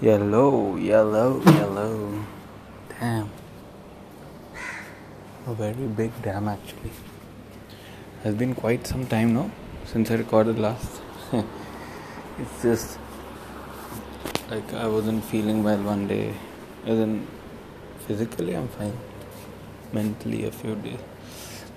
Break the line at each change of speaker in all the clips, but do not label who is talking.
Yellow, yellow, yellow. Damn. A very big dam actually. Has been quite some time now since I recorded last. it's just like I wasn't feeling well one day. As in physically I'm fine. Mentally a few days.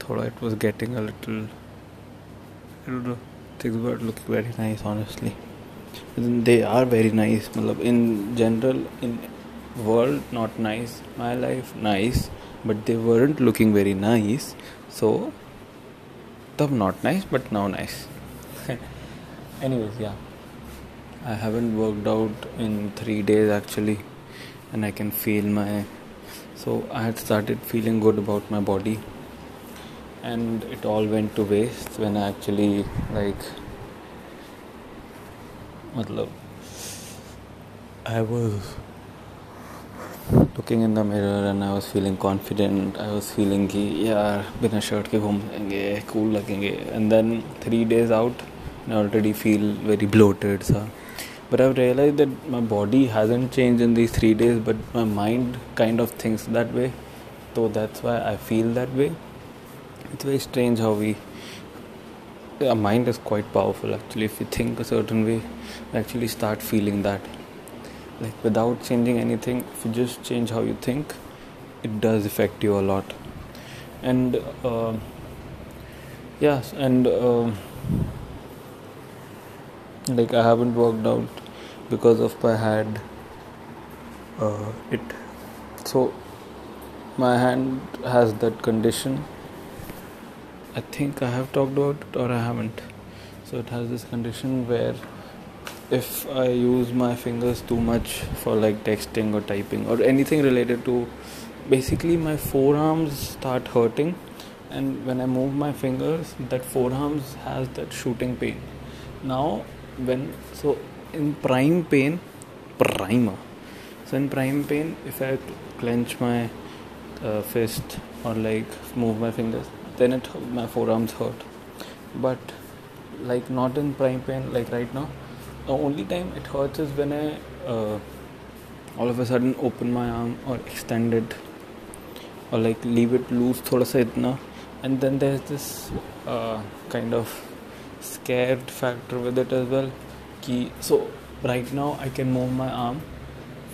Thought it was getting a little I don't know. Things were looking very nice honestly they are very nice मतलब in general in world not nice my life nice but they weren't looking very nice so तब not nice but now nice anyways yeah I haven't worked out in three days actually and I can feel my so I had started feeling good about my body and it all went to waste when I actually like मतलब I was looking in the mirror and I was feeling confident I was feeling कि यार, बिना shirt के घूम लेंगे cool लगेंगे. And then three days out I already feel very bloated सा but I realise that my body hasn't change in these three days but my mind kind of things that way तो that's why I feel that way it's very strange how we our mind is quite powerful actually. If you think a certain way you actually start feeling that. Like without changing anything if you just change how you think it does affect you a lot. And uh, yes and uh, like i haven't worked out because of my hand uh, it. So my hand has that condition I think I have talked about it or I haven't. So it has this condition where if I use my fingers too much for like texting or typing or anything related to basically my forearms start hurting and when I move my fingers that forearms has that shooting pain. Now when so in prime pain primer so in prime pain if I clench my uh, fist or like move my fingers then it my forearms hurt. But like not in prime pain like right now. The only time it hurts is when i uh, all of a sudden open my arm or extend it or like leave it loose thoda sa itna. And then there's this uh, kind of scared factor with it as well Ki, so right now i can move my arm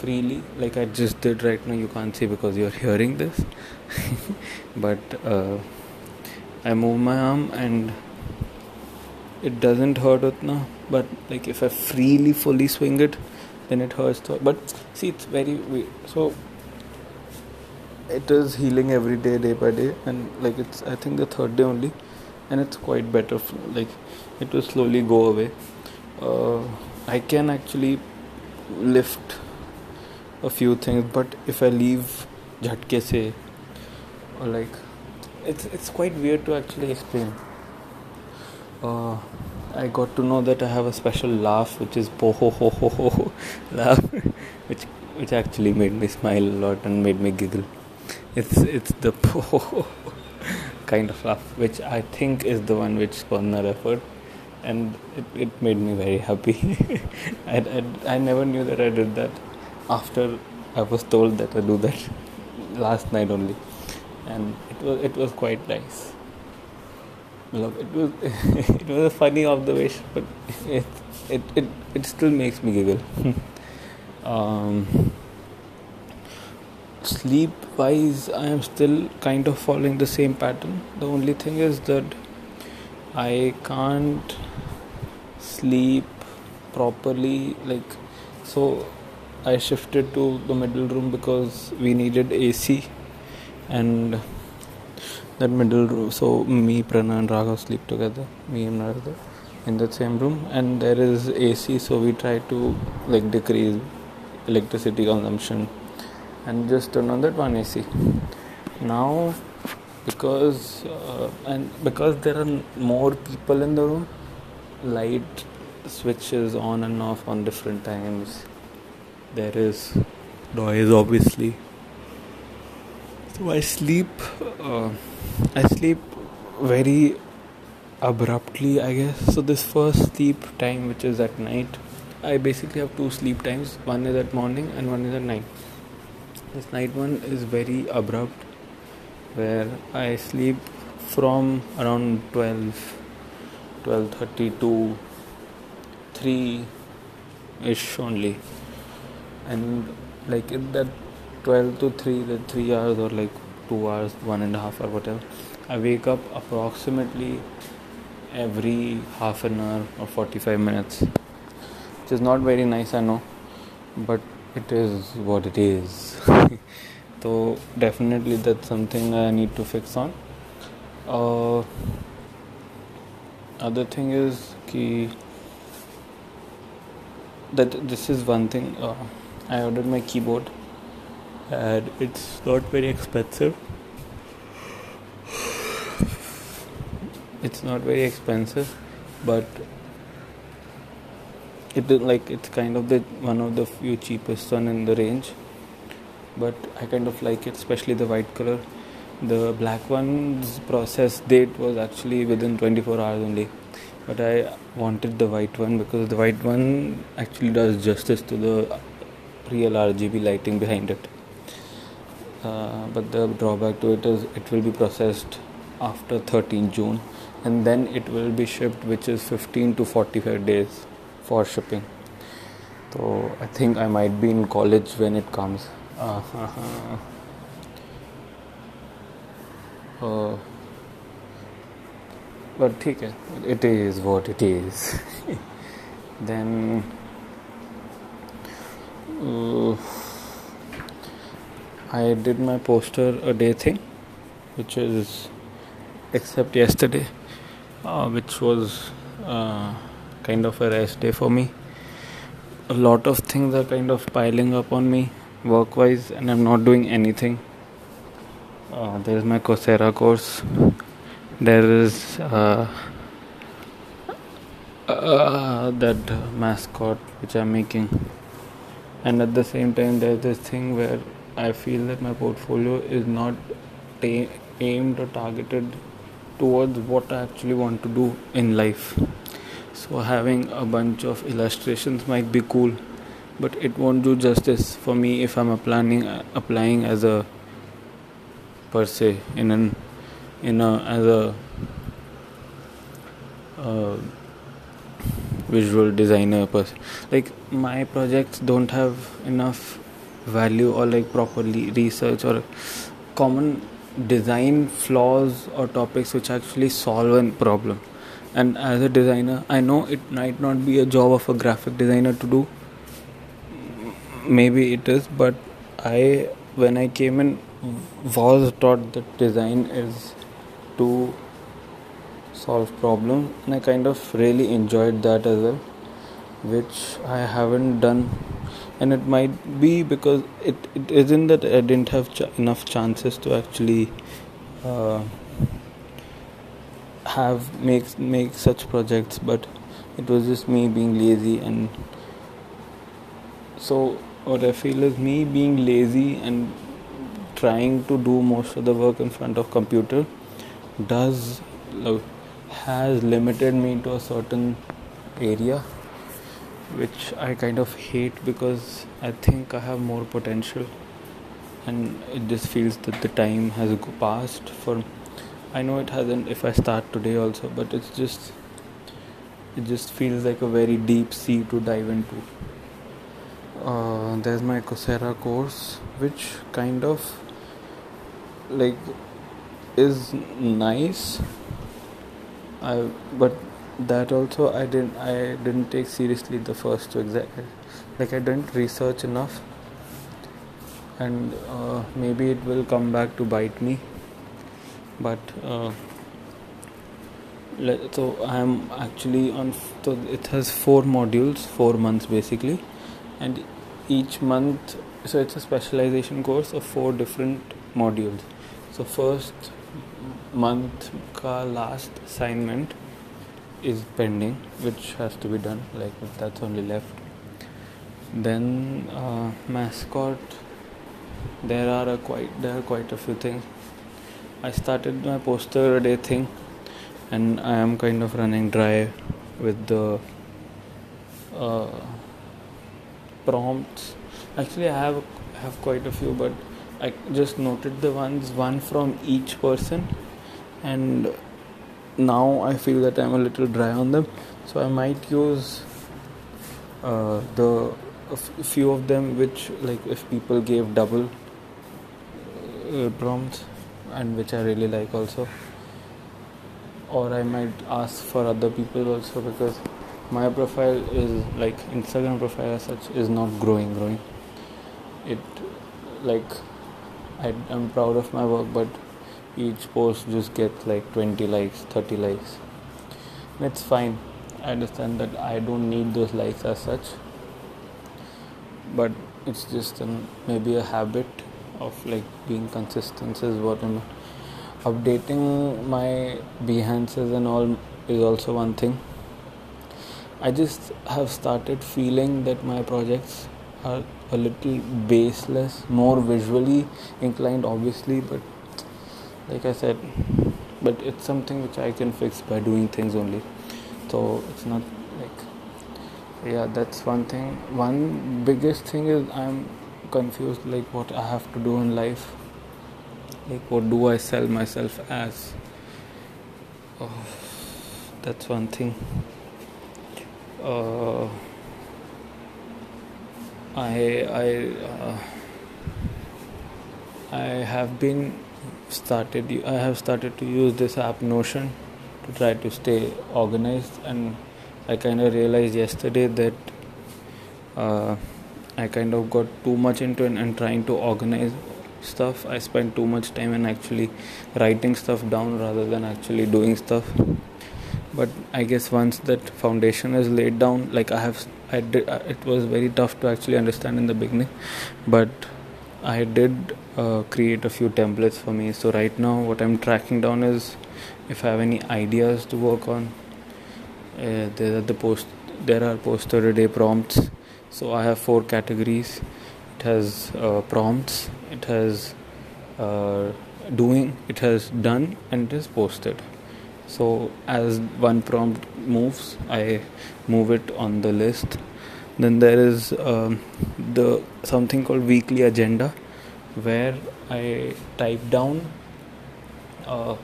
freely like i just did right now. You can't see because you're hearing this. But uh, I move my arm and it doesn't hurt utna but like if I freely fully swing it then it hurts but see it's very weird so it is healing every day day by day and like it's I think the third day only and it's quite better like it will slowly go away. Uh, I can actually lift a few things but if I leave jhatke se or like it's it's quite weird to actually explain. Uh, I got to know that I have a special laugh, which is po ho ho ho ho laugh, which which actually made me smile a lot and made me giggle. It's it's the po ho ho kind of laugh, which I think is the one which Spanna referred, and it, it made me very happy. I, I I never knew that I did that after I was told that I do that last night only and it was it was quite nice. Look, it was it was a funny observation, but it it it, it still makes me giggle. um, sleep wise, I am still kind of following the same pattern. The only thing is that I can't sleep properly. Like so, I shifted to the middle room because we needed AC and that middle room so me prana and raghav sleep together me and Narada in the same room. And there is ac so we try to like decrease electricity consumption. And just turn on that one ac now because uh, and because there are more people in the room light switches on and off on different times. There is noise obviously so I sleep. Uh, I sleep very abruptly, I guess. So this first sleep time, which is at night, I basically have two sleep times. One is at morning and one is at night. This night one is very abrupt, where I sleep from around 12, 12:30 to 3 ish only, and like in that 12 to 3, the 3 hours or like 2 hours, one and a half or whatever, I wake up approximately every half an hour or 45 minutes which is not very nice i know but it is what it is so definitely that's something i need to fix on uh, other thing is key that this is one thing uh, i ordered my keyboard and it's not very expensive. It's not very expensive but it like it's kind of the one of the few cheapest one in the range. But i kind of like it especially the white color. The black one's process date was actually within 24 hours only. But i wanted the white one because the white one actually does justice to the real rgb lighting behind it uh, but the drawback to it is it will be processed after 13 june and then it will be shipped which is 15 to 45 days for shipping. So i think i might be in college when it comes. Uh-huh. uh, but okay, it is what it is. Then uh, i did my poster a day thing which is except yesterday uh, which was uh, kind of a rest day for me. A lot of things are kind of piling up on me work wise, and I'm not doing anything. Uh, there is my Coursera course. There is uh, uh, that mascot which I'm making, and at the same time, there's this thing where I feel that my portfolio is not ta- aimed or targeted towards what I actually want to do in life. So, having a bunch of illustrations might be cool, but it won't do justice for me if I'm applying applying as a per se in an in a as a uh, visual designer person. Like my projects don't have enough value or like properly research or common design flaws or topics which actually solve a problem. And as a designer i know it might not be a job of a graphic designer to do. Maybe it is but i when i came in was taught that design is to solve problems and i kind of really enjoyed that as well which i haven't done and it might be because it, it isn't that I didn't have ch- enough chances to actually uh, have make make such projects, but it was just me being lazy and so what I feel is me being lazy and trying to do most of the work in front of computer does has limited me to a certain area which I kind of hate because I think I have more potential. And it just feels that the time has passed for I know it hasn't if I start today also but it's just it just feels like a very deep sea to dive into. Uh, there's my Coursera course which kind of like is nice. I but that also I didn't I didn't take seriously the first two exam like I didn't research enough. And uh, maybe it will come back to bite me. But uh, so I'm actually on so it has four modules four months basically. And each month so it's a specialization course of four different modules. So first month ka last assignment is pending which has to be done like that's only left. Then uh, mascot there are a quite there are quite a few things. I started my poster a day thing and i am kind of running dry with the uh, prompts. Actually i have have quite a few but i just noted the ones one from each person and now i feel that i'm a little dry on them so i might use uh, the few of them which like if people gave double uh, prompts and which i really like also. Or i might ask for other people also because my profile is like instagram profile as such is not growing growing. It like I, i'm proud of my work but each post just gets like 20 likes 30 likes. And it's fine. I understand that i don't need those likes as such. But it's just an, maybe a habit of like being consistent is what i'm updating my behances and all is also one thing. I just have started feeling that my projects are a little baseless, more visually inclined, obviously, but like I said, but it's something which I can fix by doing things only. So it's not like, yeah, that's one thing. One biggest thing is I'm confused, like what I have to do in life. Like, what do I sell myself as? Oh, that's one thing uh, I I uh, I have been started I have started to use this app Notion to try to stay organized. And I kind of realized yesterday that uh, I kind of got too much into it and trying to organize stuff. I spent too much time in actually writing stuff down rather than actually doing stuff. But i guess once that foundation is laid down like i have i did uh, it was very tough to actually understand in the beginning. But i did uh, create a few templates for me. So right now what i'm tracking down is if i have any ideas to work on. Uh, there are the post there are posted a day prompts. So i have four categories. It has uh, prompts. It has uh, doing. It has done and it is posted. So as one prompt moves i move it on the list. Then there is um, the something called weekly agenda where i type down uh,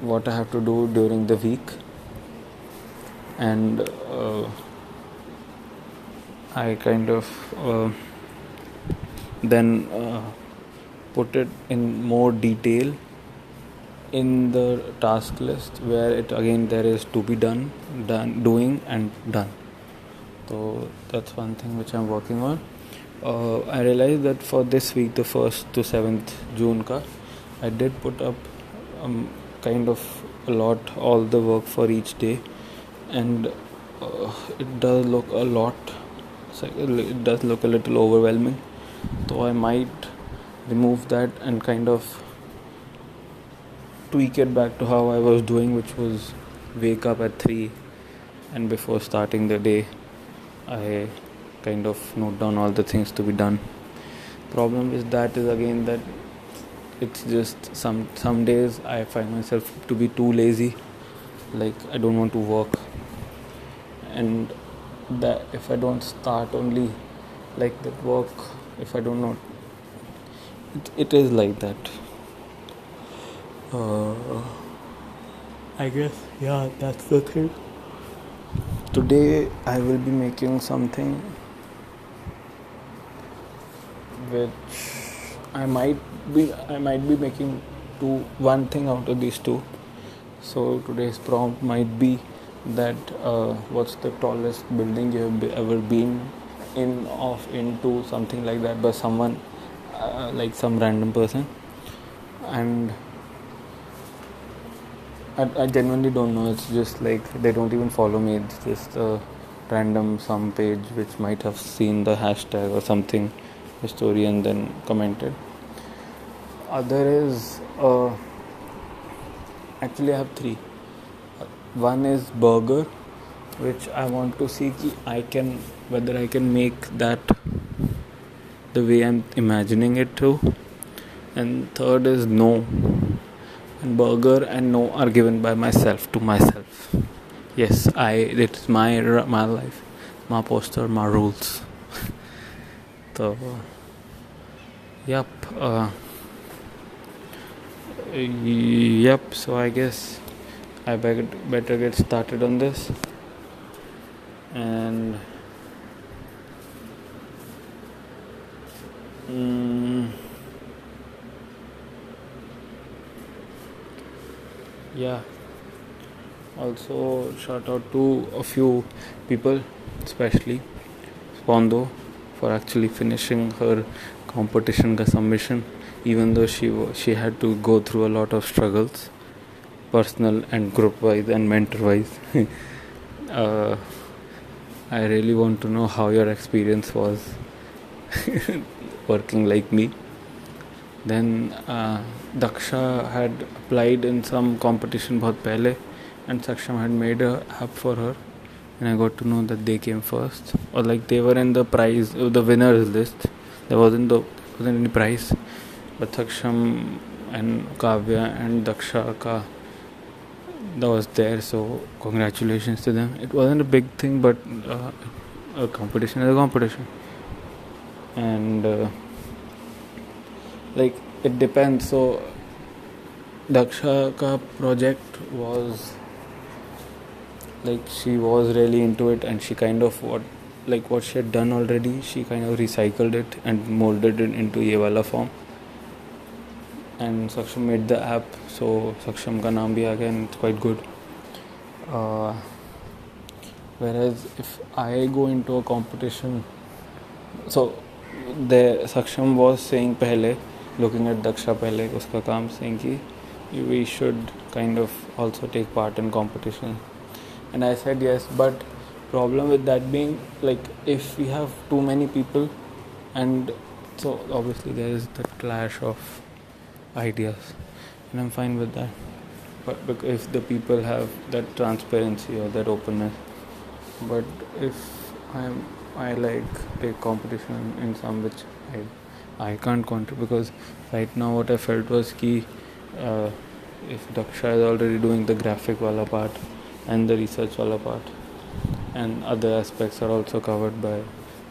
what i have to do during the week. And uh, i kind of uh, then uh, put it in more detail in the task list where it again there is to be done done doing and done. So that's one thing which i'm working on uh, i realized that for this week the 1st to 7th june ka i did put up um, kind of a lot all the work for each day. And uh, it does look a lot it does look a little overwhelming. So i might remove that and kind of tweak it back to how I was doing, which was wake up at 3 and before starting the day, I kind of note down all the things to be done. Problem is that is again that it's just some some days I find myself to be too lazy, like I don't want to work, and that if I don't start only like that work, if I don't know, it, it is like that uh, I guess, yeah, that's the thing. Today I will be making something which I might be I might be making two one thing out of these two. So today's prompt might be that uh, what's the tallest building you have ever been in of into something like that by someone uh, like some random person and I, I genuinely don't know. It's just like they don't even follow me. It's just a random some page which might have seen the hashtag or something, and then commented. Other is uh, actually I have three. One is burger, which I want to see I can whether I can make that the way I'm imagining it to. And third is no and burger and no are given by myself to myself yes i it's my my life my poster my rules So, yep. Uh, yep. So I guess I better get started on this. And. Mm, yeah also shout out to a few people especially Spondo for actually finishing her competition ka submission even though she she had to go through a lot of struggles personal and group wise and mentor wise uh, i really want to know how your experience was working like me. Then uh, daksha had applied in some competition bahut pehle and saksham had made a app for her. And i got to know that they came first or like they were in the prize uh, the winners list. There wasn't the wasn't any prize. But Saksham and Kavya and Daksha ka that was there so congratulations to them. It wasn't a big thing but uh, a competition is a competition. And uh, like it depends. So Daksha ka project was like she was really into it and she kind of what like what she had done already she kind of recycled it and molded it into Yevala form. And Saksham made the app so Saksham ka naam bhi and it's quite good. Uh, whereas if I go into a competition so the Saksham was saying pehle looking at Daksha pehle uska kaam saying ki we should kind of also take part in competition. And i said yes but problem with that being like if we have too many people and so obviously there is the clash of ideas and i'm fine with that. But if the people have that transparency or that openness but if i'm i like take competition in some which i i can't contribute because right now what i felt was key uh, if daksha is already doing the graphic wala part and the research wala part and other aspects are also covered by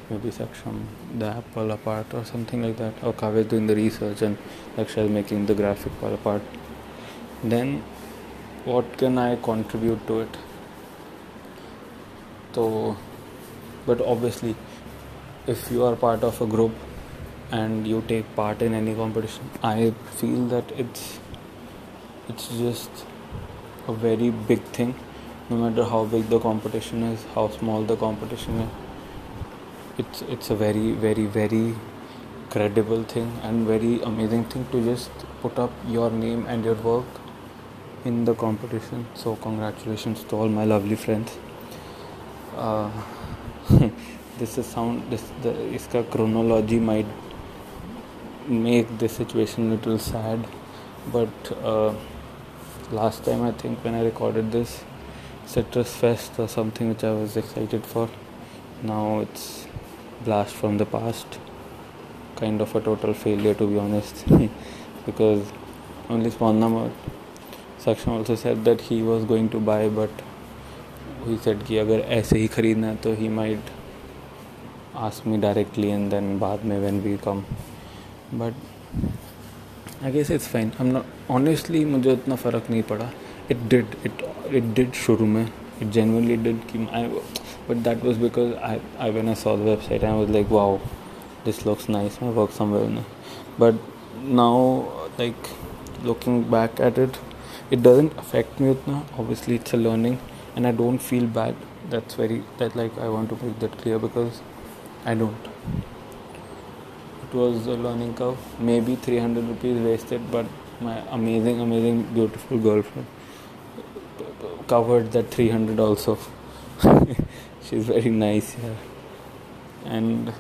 maybe Saksham, the app wala part or something like that. Or Kavya doing the research and Laksha is making the graphic part then what can I contribute to it? So but obviously if you are part of a group and you take part in any competition I feel that it's it's just a very big thing no matter how big the competition is how small the competition is it's it's a very very very credible thing and very amazing thing to just put up your name and your work in the competition. So congratulations to all my lovely friends. Uh, this is sound this the iska chronology might make the situation a little sad but uh, last time i think when i recorded this Citrus Fest or something which I was excited for. Now it's blast from the past. Kind of a total failure to be honest, because only number. Saksham also said that he was going to buy, but he said कि अगर ऐसे ही खरीदना है तो he might ask me directly and then बाद में when we come. But I guess it's fine. I'm not honestly मुझे उतना फ़र्क नहीं पड़ा. it did it it did shuru it genuinely did keep but that was because I, I when I saw the website I was like wow this looks nice. I work somewhere but now like looking back at it it doesn't affect me utna obviously it's a learning and I don't feel bad. That's very that like I want to make that clear because I don't. It was a learning curve. Maybe 300 rupees wasted but my amazing amazing beautiful girlfriend covered that 300 also. She's very nice here and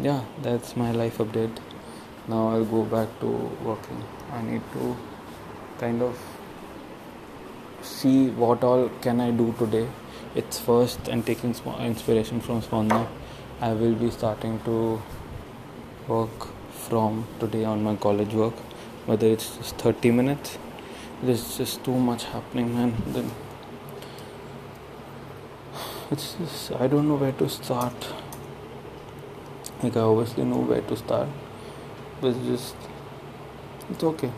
yeah that's my life update. Now i'll go back to working. I need to kind of see what all can i do today. It's first and taking inspiration from Swanna. i will be starting to work from today on my college work. Whether it's just 30 minutes there's just too much happening man. Then it's just I don't know where to start. like I obviously know where to start. But just it's okay.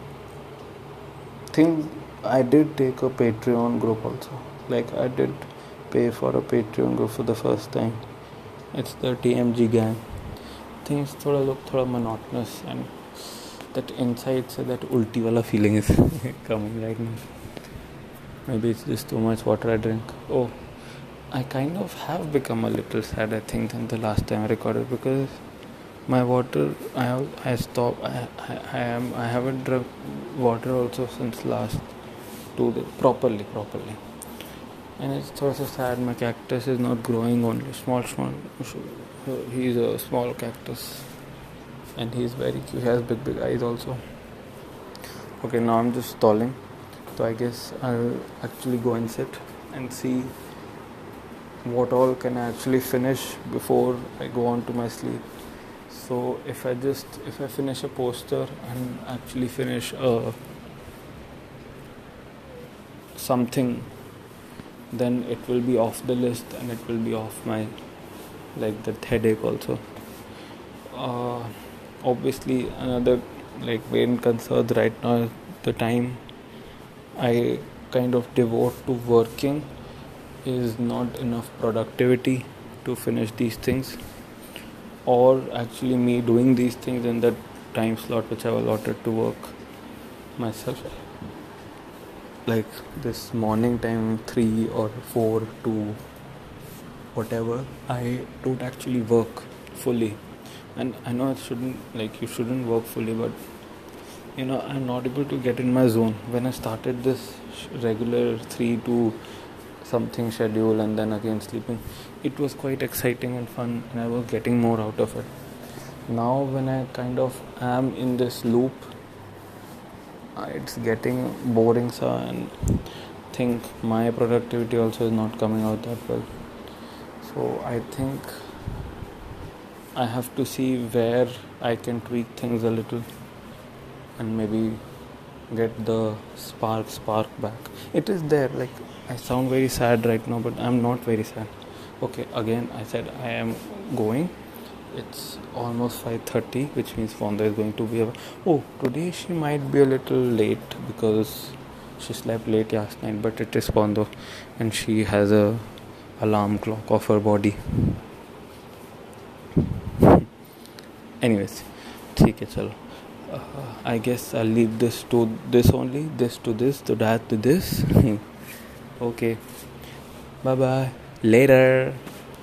Think I did take a Patreon group also. Like I did pay for a Patreon group for the first time. It's the TMG gang. Things look thoda monotonous and that inside so that ulti wala feeling is coming right now. Maybe it's just too much water I drink. Oh I kind of have become a little sad I think than the last time I recorded because my water I have I stopped I, I, I am I haven't drunk water also since last two days properly properly. And it's also sad my cactus is not growing only small small he's a small cactus and he's very cute he has big big eyes also. Okay now I'm just stalling so I guess I'll actually go and sit and see what all can I actually finish before I go on to my sleep. So if I just if I finish a poster and actually finish a something then it will be off the list and it will be off my like that headache also. Uh, obviously another like main concern right now the time. I kind of devote to working is not enough productivity to finish these things or actually me doing these things in the time slot which I've allotted to work myself. Like this morning time 3 or 4 to whatever I don't actually work fully. And I know it shouldn't like you shouldn't work fully but you know I'm not able to get in my zone. When I started this regular 3 to something schedule and then again sleeping. It was quite exciting and fun and i was getting more out of it. Now when i kind of am in this loop uh, it's getting boring sir and think my productivity also is not coming out that well. So i think i have to see where i can tweak things a little and maybe get the spark spark back it is there like I sound very sad right now, but I'm not very sad. Okay, again, I said I am going. It's almost 5:30, which means Fonda is going to be. A, oh, today she might be a little late because she slept late last night. But it is Fondo, and she has a alarm clock of her body. Anyways, ठीक है चलो. Uh, I guess I'll leave this to this only, this to this, to that to this. Okay. Bye bye. Later.